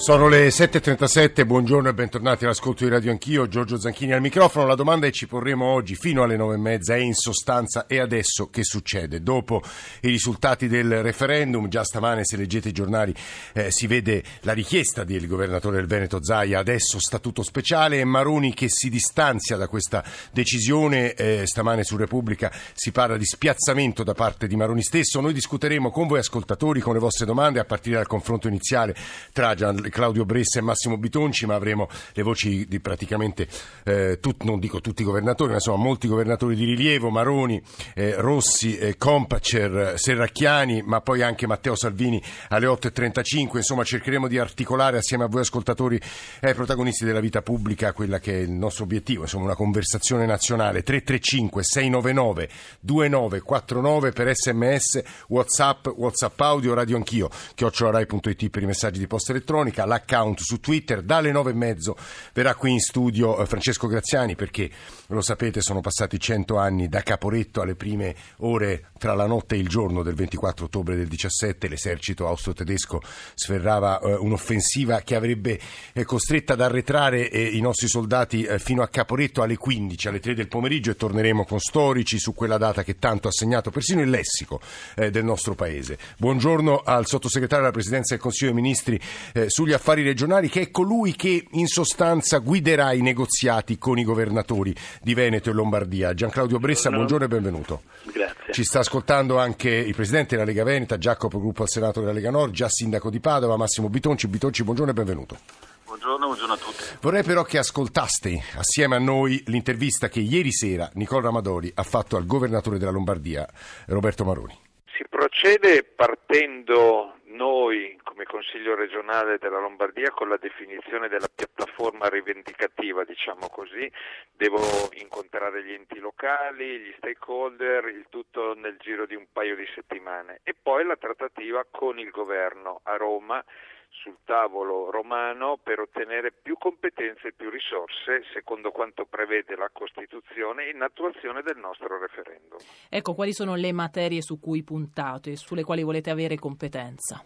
Sono le 7.37, buongiorno e bentornati all'ascolto di Radio Anch'io, Giorgio Zanchini al microfono. La domanda che ci porremo oggi fino alle 9.30 è in sostanza e adesso che succede? Dopo i risultati del referendum, già stamane se leggete i giornali eh, si vede la richiesta del governatore del Veneto Zaia, adesso statuto speciale e Maroni che si distanzia da questa decisione, eh, stamane su Repubblica si parla di spiazzamento da parte di Maroni stesso. Noi discuteremo con voi ascoltatori, con le vostre domande a partire dal confronto iniziale tra Gian Claudio Bressa e Massimo Bitonci, ma avremo le voci di praticamente, eh, tut, non dico tutti i governatori, ma insomma molti governatori di rilievo, Maroni, eh, Rossi, eh, Compacer, Serracchiani, ma poi anche Matteo Salvini alle 8.35. Insomma cercheremo di articolare assieme a voi ascoltatori e ai protagonisti della vita pubblica quella che è il nostro obiettivo, insomma una conversazione nazionale. 335 699 2949 per sms, whatsapp, whatsapp audio, radio anch'io, chiocciolarai.it per i messaggi di posta elettronica pubblica l'account su Twitter. Dalle nove e mezzo verrà qui in studio eh, Francesco Graziani perché, lo sapete, sono passati cento anni da Caporetto alle prime ore tra la notte e il giorno del 24 ottobre del 17. L'esercito austro-tedesco sferrava eh, un'offensiva che avrebbe eh, costretto ad arretrare i nostri soldati fino a Caporetto alle 15, alle 3 del pomeriggio e torneremo con storici su quella data che tanto ha segnato persino il lessico del nostro paese. Buongiorno al sottosegretario della Presidenza del Consiglio dei Ministri sugli sugli affari regionali, che è colui che in sostanza guiderà i negoziati con i governatori di Veneto e Lombardia. Gianclaudio Bressa, buongiorno, buongiorno e benvenuto. Grazie. Ci sta ascoltando anche il presidente della Lega Veneta, Giacopo Gruppo al Senato della Lega Nord, già sindaco di Padova, Massimo Bitonci. Bitonci, buongiorno e benvenuto. Buongiorno, buongiorno a tutti. Vorrei però che ascoltaste assieme a noi l'intervista che ieri sera Nicola Ramadori ha fatto al governatore della Lombardia, Roberto Maroni. Si procede partendo noi come Consiglio regionale della Lombardia con la definizione della piattaforma rivendicativa, diciamo così, devo incontrare gli enti locali, gli stakeholder, il tutto nel giro di un paio di settimane e poi la trattativa con il governo a Roma sul tavolo romano per ottenere più competenze e più risorse, secondo quanto prevede la Costituzione, in attuazione del nostro referendum. Ecco, quali sono le materie su cui puntate, sulle quali volete avere competenza?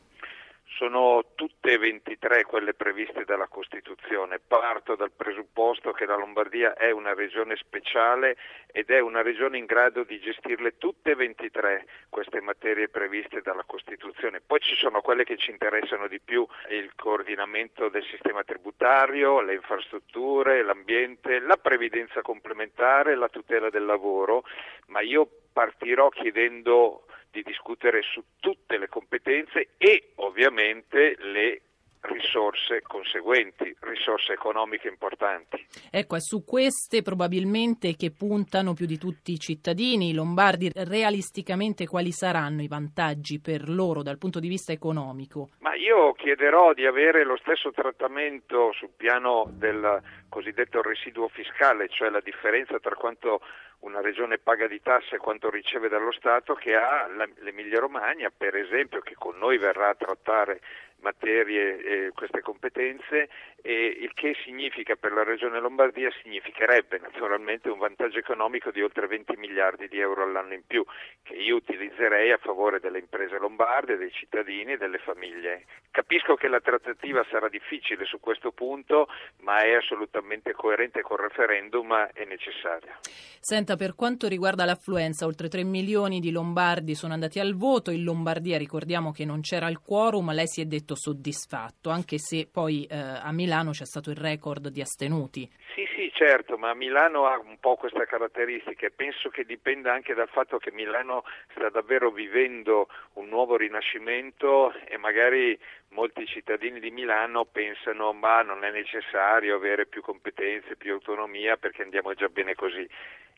Sono tutte e 23 quelle previste dalla Costituzione. Parto dal presupposto che la Lombardia è una regione speciale ed è una regione in grado di gestirle tutte e 23 queste materie previste dalla Costituzione. Poi ci sono quelle che ci interessano di più, il coordinamento del sistema tributario, le infrastrutture, l'ambiente, la previdenza complementare, la tutela del lavoro, ma io partirò chiedendo di discutere su tutte le competenze e ovviamente le risorse conseguenti, risorse economiche importanti. Ecco, è su queste probabilmente che puntano più di tutti i cittadini, i lombardi. Realisticamente quali saranno i vantaggi per loro dal punto di vista economico? Ma io chiederò di avere lo stesso trattamento sul piano del cosiddetto residuo fiscale, cioè la differenza tra quanto una regione paga di tasse e quanto riceve dallo Stato che ha l'Emilia Romagna, per esempio, che con noi verrà a trattare materie e queste competenze e il che significa per la Regione Lombardia significherebbe naturalmente un vantaggio economico di oltre 20 miliardi di euro all'anno in più che io utilizzerei a favore delle imprese lombarde, dei cittadini e delle famiglie. Capisco che la trattativa sarà difficile su questo punto, ma è assolutamente coerente col referendum e necessaria. Senta, per quanto riguarda l'affluenza, oltre 3 milioni di lombardi sono andati al voto, in Lombardia ricordiamo che non c'era il quorum, lei si è detto soddisfatto, anche se poi eh, a Milano c'è stato il record di astenuti. Sì, sì, certo, ma Milano ha un po' questa caratteristica e penso che dipenda anche dal fatto che Milano sta davvero vivendo un nuovo rinascimento e magari molti cittadini di Milano pensano ma non è necessario avere più competenze, più autonomia perché andiamo già bene così.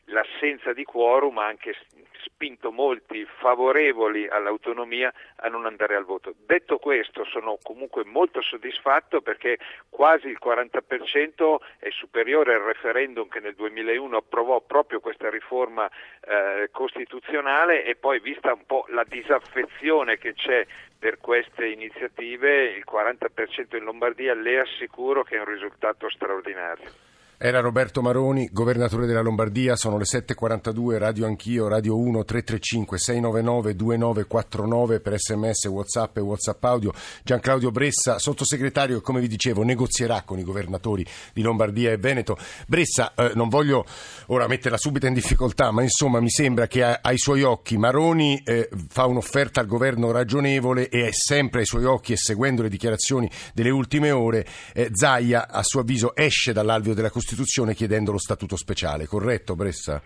L'assenza di quorum ha anche spinto molti favorevoli all'autonomia a non andare al voto. Detto questo, sono comunque molto soddisfatto perché quasi il 40% è superiore al referendum che nel 2001 approvò proprio questa riforma eh, costituzionale e poi vista un po' la disaffezione che c'è per queste iniziative, il 40% in Lombardia le assicuro che è un risultato straordinario. Era Roberto Maroni, governatore della Lombardia, sono le 7.42, Radio Anch'io, Radio 1, 335 699 2949 per sms, whatsapp e whatsapp audio. Gianclaudio Bressa, sottosegretario che come vi dicevo negozierà con i governatori di Lombardia e Veneto. Bressa, eh, non voglio ora metterla subito in difficoltà, ma insomma mi sembra che a, ai suoi occhi Maroni eh, fa un'offerta al governo ragionevole e è sempre ai suoi occhi e seguendo le dichiarazioni delle ultime ore, eh, Zaia a suo avviso esce dall'alveo della Costituzione Costituzione chiedendo lo statuto speciale, corretto Bressa?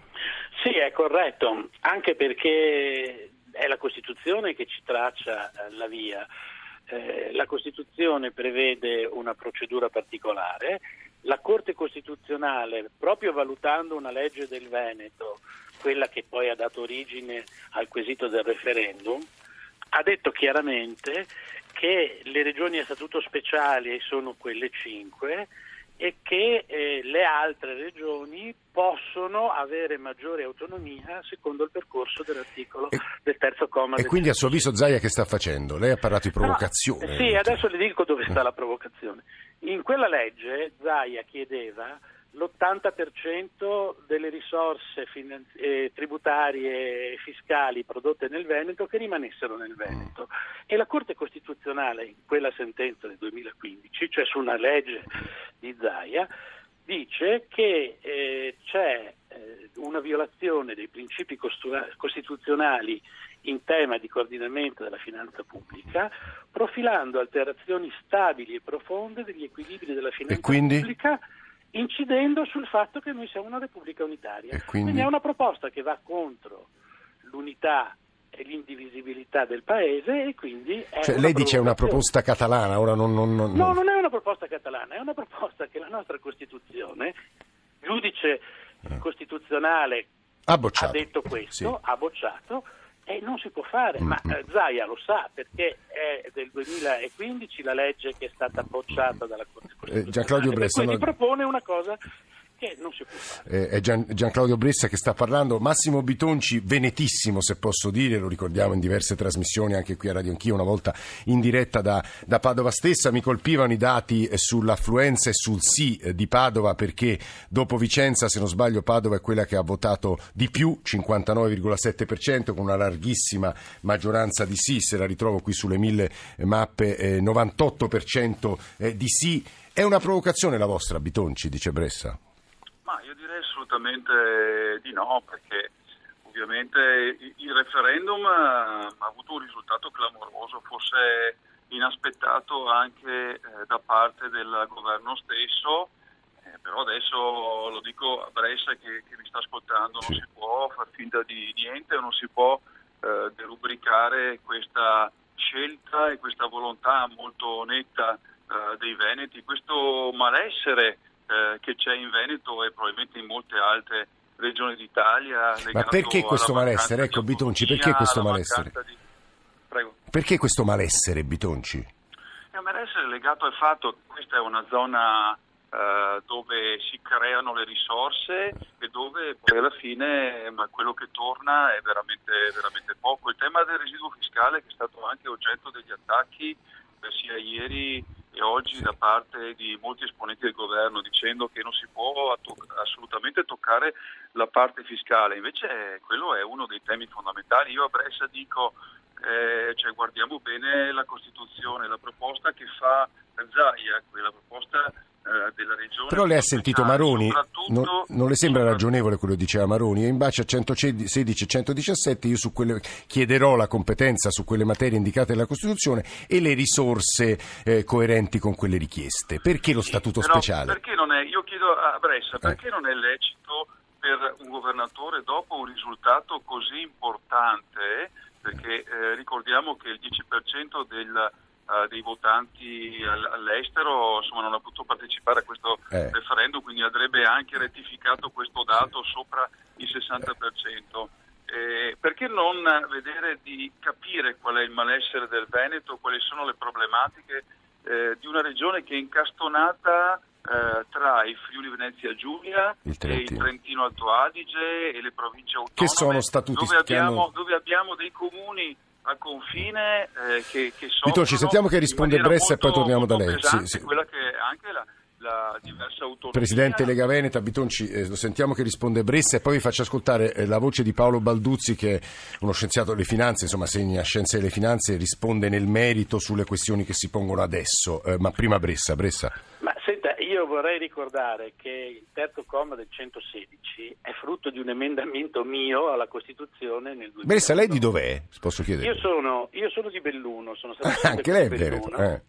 Sì, è corretto, anche perché è la Costituzione che ci traccia eh, la via. Eh, la Costituzione prevede una procedura particolare, la Corte Costituzionale, proprio valutando una legge del Veneto, quella che poi ha dato origine al quesito del referendum, ha detto chiaramente che le regioni a statuto speciale sono quelle cinque e che eh, le altre regioni possono avere maggiore autonomia secondo il percorso dell'articolo e, del terzo comma. E quindi a suo avviso Zaia che sta facendo? Lei ha parlato di provocazione. No, sì, adesso le dico dove sta la provocazione. In quella legge Zaia chiedeva l'80% delle risorse finanzi- eh, tributarie e fiscali prodotte nel Veneto che rimanessero nel Veneto. E la Corte Costituzionale, in quella sentenza del 2015, cioè su una legge di Zaia, dice che eh, c'è eh, una violazione dei principi costituzionali in tema di coordinamento della finanza pubblica, profilando alterazioni stabili e profonde degli equilibri della finanza pubblica incidendo sul fatto che noi siamo una repubblica unitaria. Quindi... quindi è una proposta che va contro l'unità l'indivisibilità del paese e quindi cioè, lei dice è una proposta catalana ora non, non, non, no non è una proposta catalana è una proposta che la nostra Costituzione giudice eh. costituzionale ha, ha detto questo sì. ha bocciato e non si può fare, mm-hmm. ma eh, Zaia lo sa perché è del 2015 la legge che è stata bocciata dalla Corte Costituzionale. Eh, Gianclaudio Bressa, quindi no... propone una cosa che non si può fare. Eh, è Gian, Gianclaudio Bressa che sta parlando, Massimo Bitonci, venetissimo se posso dire, lo ricordiamo in diverse trasmissioni anche qui a Radio Anch'io, una volta in diretta da, da Padova stessa, mi colpivano i dati eh, sull'affluenza e sul sì eh, di Padova perché dopo Vicenza, se non sbaglio, Padova è quella che ha votato di più, 59,7% con una larghissima maggioranza di sì, se la ritrovo qui sulle mille mappe, eh, 98% eh, di sì. È una provocazione la vostra, Bitonci, dice Bressa? Assolutamente di no, perché ovviamente il referendum ha avuto un risultato clamoroso, forse inaspettato anche eh, da parte del governo stesso, eh, però adesso lo dico a Brescia che, che mi sta ascoltando, non si può far finta di niente, non si può eh, derubricare questa scelta e questa volontà molto netta eh, dei Veneti, questo malessere eh, che c'è in Veneto e probabilmente in molte altre regioni d'Italia. Ma perché questo malessere? Ecco Bitonci, perché questo malessere? Di... Perché questo malessere Bitonci? È un malessere legato al fatto che questa è una zona eh, dove si creano le risorse e dove poi alla fine quello che torna è veramente, veramente poco. Il tema del residuo fiscale che è stato anche oggetto degli attacchi eh, sia ieri e oggi da parte di molti esponenti del governo dicendo che non si può assolutamente toccare la parte fiscale, invece quello è uno dei temi fondamentali. Io a Brescia dico, eh, cioè, guardiamo bene la Costituzione, la proposta che fa Zaia, quella proposta della regione. Però lei ha sentito Maroni, non, non, le sembra ragionevole quello che diceva Maroni? In base a 116 e 117 io su quelle, chiederò la competenza su quelle materie indicate nella Costituzione e le risorse eh, coerenti con quelle richieste. Perché lo statuto sì, speciale? Perché non è, io chiedo a Brescia, perché eh. non è lecito per un governatore dopo un risultato così importante, perché eh, ricordiamo che il 10% del uh, dei votanti all'estero insomma, non ha potuto partecipare a questo eh. referendum, quindi andrebbe anche rettificato questo dato sopra il 60%. Eh, perché non vedere di capire qual è il malessere del Veneto, quali sono le problematiche eh, di una regione che è incastonata eh, tra il Friuli Venezia Giulia il e il Trentino Alto Adige e le province autonome che sono statuti dove abbiamo, hanno... dove abbiamo dei comuni al confine eh, che, che Vito, ci sentiamo che risponde Bressa e poi torniamo da lei. Pesante, sì, sì. Quella che anche la, la diversa autonomia. Presidente Lega Veneta, Bitonci, eh, lo sentiamo che risponde Bressa e poi vi faccio ascoltare eh, la voce di Paolo Balduzzi che è uno scienziato delle finanze, insomma segna scienze delle finanze e risponde nel merito sulle questioni che si pongono adesso. Eh, ma prima Bressa, Bressa. Ma senta, io vorrei ricordare che il terzo comma del 116 è di un emendamento mio alla Costituzione nel 2000. Bressa, lei di dov'è? Posso chiedere? Io sono, io sono di Belluno, sono stato Anche lei è. Belluno. eh.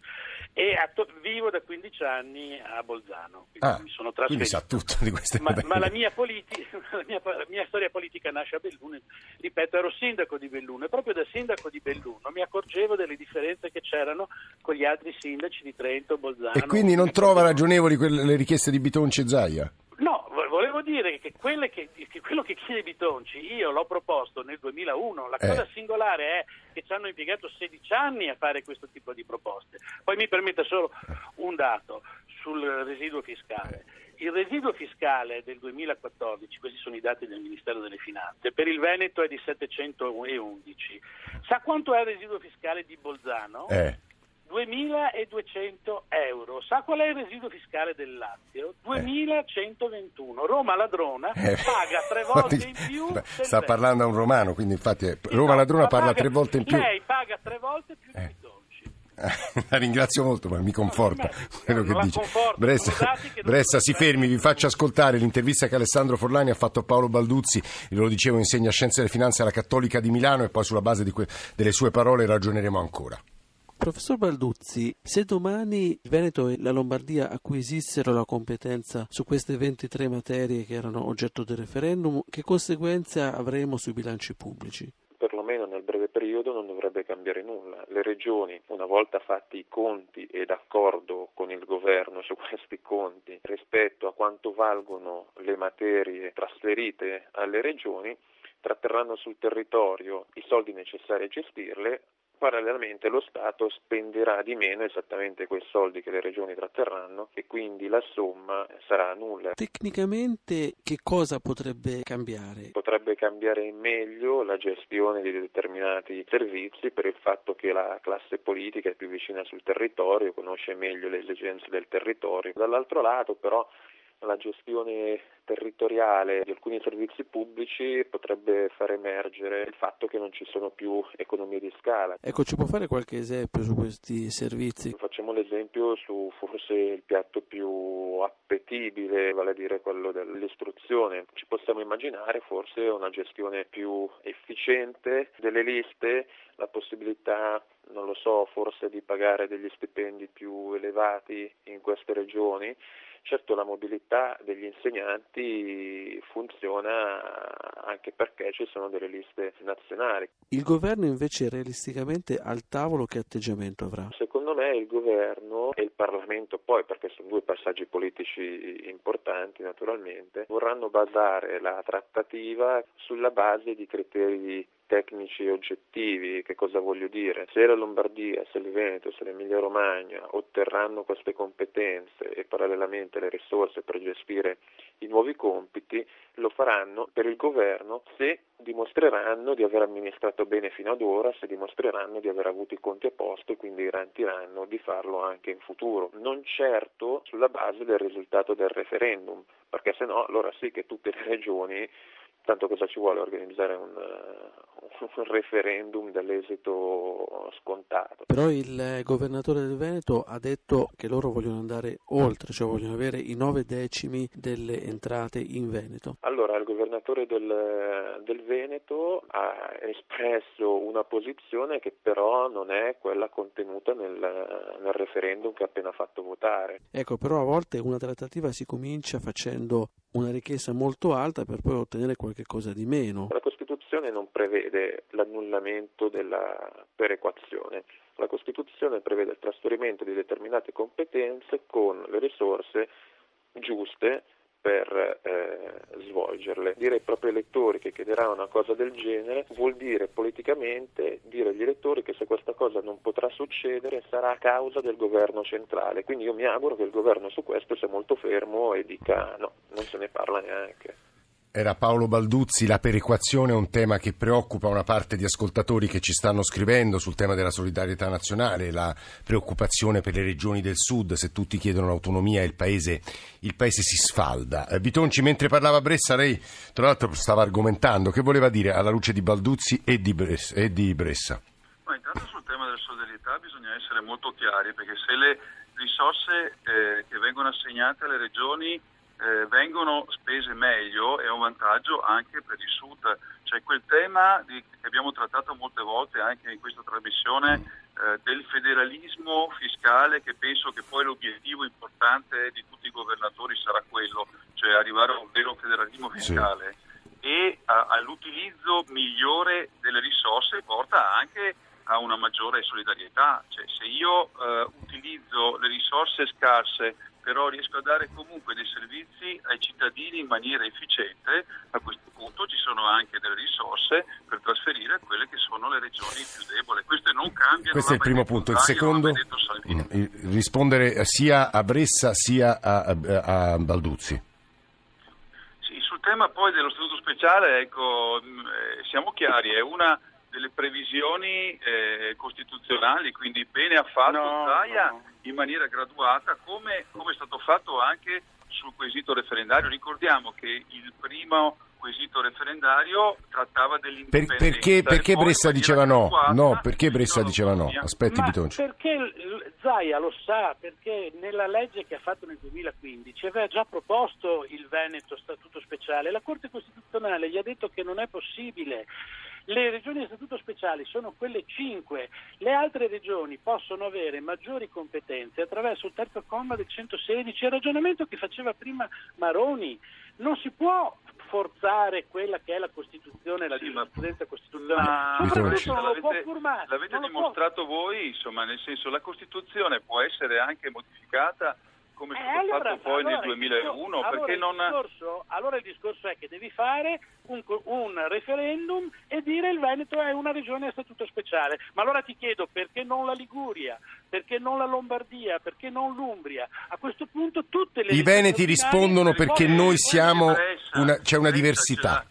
E atto- vivo da 15 anni a Bolzano, quindi Ah, mi sono trasferito. sa tutto di queste Ma, ma la, mia politi- la, mia, la mia storia politica nasce a Belluno, ripeto, ero sindaco di Belluno e proprio da sindaco di Belluno mi accorgevo delle differenze che c'erano con gli altri sindaci di Trento, Bolzano. E quindi non trova ragionevoli quelle, le richieste di Bitonci e Zaia? No, vo- volevo dire che, quelle che- che quello che chiede Bitonci io l'ho proposto nel 2001. La Eh. cosa singolare è che ci hanno impiegato 16 anni a fare questo tipo di proposte. Poi mi permetta solo un dato sul residuo fiscale. Il residuo fiscale del 2014, questi sono i dati del Ministero delle Finanze, per il Veneto è di 711. Sa quanto è il residuo fiscale di Bolzano? Eh. 2.200 euro. Sa qual è il residuo fiscale del Lazio? 2.121. Roma Ladrona Eh. paga tre volte in più. Sta Veneto. parlando a un romano, quindi infatti è- Sì, Roma no, Ladrona parla paga- tre volte in più. Lei paga tre volte più Eh. di. La ringrazio molto, ma mi conforta No, quello che dice. conforto, Bressa, Bressa, si fermi, vi faccio ascoltare l'intervista che Alessandro Forlani ha fatto a Paolo Balduzzi, lo dicevo, insegna scienze delle finanze alla Cattolica di Milano e poi sulla base que- delle sue parole ragioneremo ancora. Professor Balduzzi, se domani il Veneto e la Lombardia acquisissero la competenza su queste 23 materie che erano oggetto del referendum, che conseguenze avremo sui bilanci pubblici? perlomeno nel breve periodo non dovrebbe cambiare nulla. Le regioni, una volta fatti i conti e d'accordo con il governo su questi conti rispetto a quanto valgono le materie trasferite alle regioni, tratterranno sul territorio i soldi necessari a gestirle. Parallelamente lo Stato spenderà di meno esattamente quei soldi che le regioni tratterranno e quindi la somma sarà nulla. Tecnicamente che cosa potrebbe cambiare? Potrebbe cambiare in meglio la gestione di determinati servizi per il fatto che la classe politica è più vicina sul territorio, conosce meglio le esigenze del territorio. Dall'altro lato però la gestione territoriale di alcuni servizi pubblici potrebbe far emergere il fatto che non ci sono più economie di scala. Ecco, ci può fare qualche esempio su questi servizi? Facciamo l'esempio su forse il piatto più appetibile, vale a dire quello dell'istruzione. Ci possiamo immaginare forse una gestione più efficiente delle liste, la possibilità, non lo so, forse di pagare degli stipendi più elevati in queste regioni. Certo la mobilità degli insegnanti funziona anche perché ci sono delle liste nazionali. Il governo invece realisticamente al tavolo che atteggiamento avrà? Secondo me il governo e il Parlamento poi, perché sono due passaggi politici importanti naturalmente, vorranno basare la trattativa sulla base di criteri tecnici oggettivi. Che cosa voglio dire? Se la Lombardia, se il Veneto, se l'Emilia Romagna otterranno queste competenze e parallelamente le risorse per gestire i nuovi compiti, lo faranno per il governo se dimostreranno di aver amministrato bene fino ad ora, se dimostreranno di aver avuto i conti a posto e quindi garantiranno di farlo anche in futuro. Non certo sulla base del risultato del referendum, perché se no allora sì che tutte le regioni tanto cosa ci vuole organizzare un, uh, un, referendum dall'esito scontato. Però il governatore del Veneto ha detto che loro vogliono andare oltre, cioè vogliono avere i nove decimi delle entrate in Veneto. Allora, il governatore del, del Veneto ha espresso una posizione che però non è quella contenuta nel, nel referendum che ha appena fatto votare. Ecco, però a volte una trattativa si comincia facendo una richiesta molto alta per poi ottenere qualche cosa di meno. La Costituzione non prevede l'annullamento della perequazione. La Costituzione prevede il trasferimento di determinate competenze con le risorse giuste per eh, svolgerle. Dire ai propri elettori che chiederà una cosa del genere vuol dire politicamente dire agli elettori che se questa cosa non potrà succedere sarà a causa del governo centrale. Quindi io mi auguro che il governo su questo sia molto fermo e dica no, non se ne parla neanche. Era Paolo Balduzzi, la perequazione è un tema che preoccupa una parte di ascoltatori che ci stanno scrivendo sul tema della solidarietà nazionale, la preoccupazione per le regioni del sud, se tutti chiedono l'autonomia il paese, il paese si sfalda. Eh, Bitonci, mentre parlava Bressa, lei tra l'altro stava argomentando, che voleva dire alla luce di Balduzzi e di Bressa? E di Bressa? Ma intanto sul tema della solidarietà bisogna essere molto chiari perché se le risorse eh, che vengono assegnate alle regioni eh, vengono spese meglio è un vantaggio anche per il Sud. C'è quel tema di, che abbiamo trattato molte volte anche in questa trasmissione eh, del federalismo fiscale che penso che poi l'obiettivo importante di tutti i governatori sarà quello, cioè arrivare a un vero federalismo fiscale. Sì. E a, all'utilizzo migliore delle risorse porta anche a una maggiore solidarietà. Cioè, se io eh, utilizzo le risorse scarse però riesco a dare comunque dei servizi ai cittadini in maniera efficiente, a questo punto ci sono anche delle risorse per trasferire a quelle che sono le regioni più deboli. Queste non cambiano. Questo è il primo punto. Il secondo, mm, rispondere sia a Bressa sia a, a, a Balduzzi. Tema poi dello statuto speciale, ecco, mm, eh, siamo chiari, è una delle previsioni eh, costituzionali, quindi bene ha fatto no, Zaia no. in maniera graduata, come, come, è stato fatto anche sul quesito referendario. Ricordiamo che il primo quesito referendario trattava dell'indipendenza. Per, perché, perché Bressa diceva no? No, perché Bressa diceva no? Aspetti Ma Bitonci. Perché Zaia lo sa, perché nella legge che ha fatto nel 2015 aveva già proposto il Veneto statuto speciale. La Corte Costituzionale gli ha detto che non è possibile le regioni a statuto speciale sono quelle cinque, le altre regioni possono avere maggiori competenze attraverso il terzo comma del 116, il ragionamento che faceva prima Maroni. Non si può forzare quella che è la Costituzione, la sì, giurisprudenza costituzionale. Soprattutto non lo può firmare. L'avete dimostrato può... voi, insomma, nel senso la Costituzione può essere anche modificata come è stato eh, allora, fatto poi allora, nel 2001 allora, perché non... Il discorso, allora il discorso è che devi fare un, un, referendum e dire il Veneto è una regione a statuto speciale. Ma allora ti chiedo perché non la Liguria? Perché non la Lombardia? Perché non l'Umbria? A questo punto tutte le i Veneti rispondono perché noi siamo una, c'è una diversità.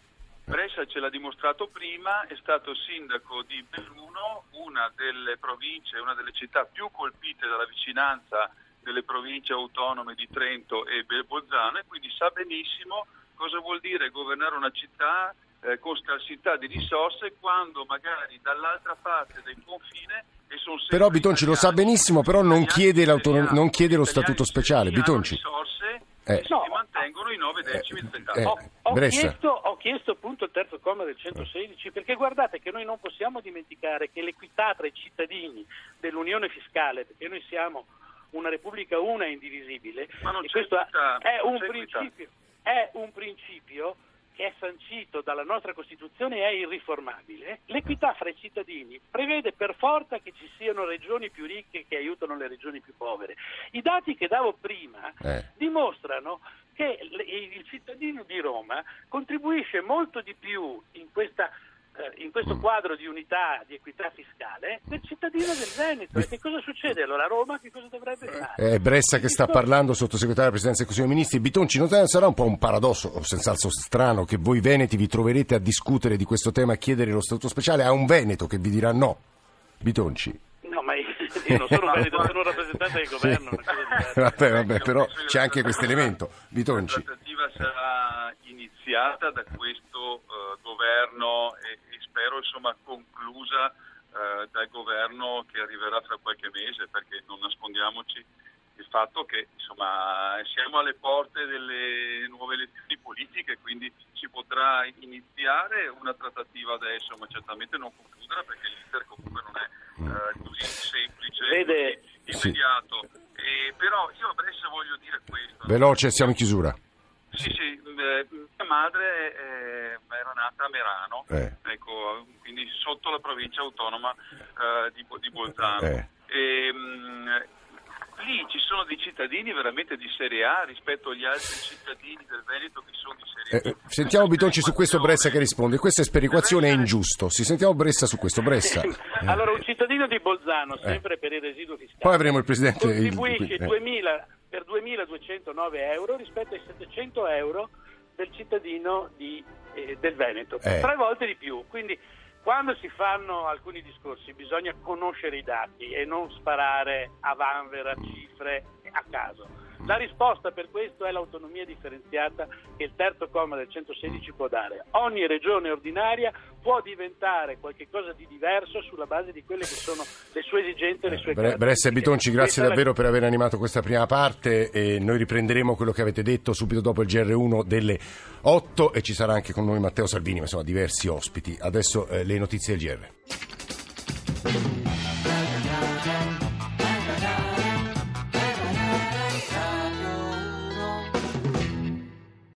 Brescia ce l'ha dimostrato prima, è stato sindaco di Belluno, una delle province, una delle città più colpite dalla vicinanza delle province autonome di Trento e Bolzano e quindi sa benissimo cosa vuol dire governare una città eh, con scarsità di risorse quando magari dall'altra parte del confine e sono però Bitonci lo sa benissimo però non chiede, non chiede lo statuto speciale Bitonci risorse eh. no. si mantengono i 9 decimi eh, del eh, ho, ho, chiesto, ho, chiesto, appunto il terzo comma del 116 perché guardate che noi non possiamo dimenticare che l'equità tra i cittadini dell'unione fiscale, perché noi siamo una Repubblica una e indivisibile. e questo è un, principio, è un principio che è sancito dalla nostra Costituzione e è irriformabile, l'equità fra i cittadini prevede per forza che ci siano regioni più ricche che aiutano le regioni più povere. I dati che davo prima eh. dimostrano che il cittadino di Roma contribuisce molto di più in questa in questo mm. quadro di unità, di equità fiscale, del cittadino del Veneto. E che cosa succede allora a Roma? Che cosa dovrebbe fare? È Bressa che sta parlando, sottosegretario della Presidenza del Consiglio dei Ministri. Bitonci, non sarà un po' un paradosso, o senz'altro strano, che voi veneti vi troverete a discutere di questo tema, a chiedere lo statuto speciale a un Veneto che vi dirà no? Bitonci. No, ma io, non sono un Veneto, sono un rappresentante del governo. vabbè, vabbè, però c'è anche questo elemento. Bitonci. La trattativa sarà iniziata da questo uh, governo e, spero insomma conclusa uh, dal governo che arriverà fra qualche mese perché non nascondiamoci il fatto che insomma, siamo alle porte delle nuove elezioni politiche, quindi si potrà iniziare una trattativa adesso, ma certamente non concluderla perché l'iter comunque non è uh, così semplice, Vede, così immediato. Sì. E, però io a Brescia voglio dire questo. Veloce, siamo in chiusura. Sì, sì, eh, mia madre eh, era nata a Merano, eh. ecco, quindi sotto la provincia autonoma eh, di, di, Bolzano. Eh. E, mh, mm, lì ci sono dei cittadini veramente di serie A rispetto agli altri cittadini del Veneto che sono di serie B. sentiamo Bitonci su questo Bressa che risponde. Questa è sperequazione è ingiusto. Si sentiamo Bressa su questo. Bressa. allora, un cittadino di Bolzano, sempre per il residuo fiscale, poi avremo il presidente. Contribuisce il, 2000 per 2.209 euro rispetto ai 700 euro del cittadino di, eh, del Veneto, Eh. tre volte di più. Quindi quando si fanno alcuni discorsi bisogna conoscere i dati e non sparare a vanvera cifre a caso. La risposta per questo è l'autonomia differenziata che il terzo comma del 116 può dare. Ogni regione ordinaria può diventare qualcosa di diverso sulla base di quelle che sono le sue esigenze e le sue Bre- Bressa e caratteristiche. Bitonci, grazie davvero per aver animato questa prima parte e noi riprenderemo quello che avete detto subito dopo il GR1 delle 8 e ci sarà anche con noi Matteo Salvini, ma insomma diversi ospiti. Adesso eh, le notizie del GR.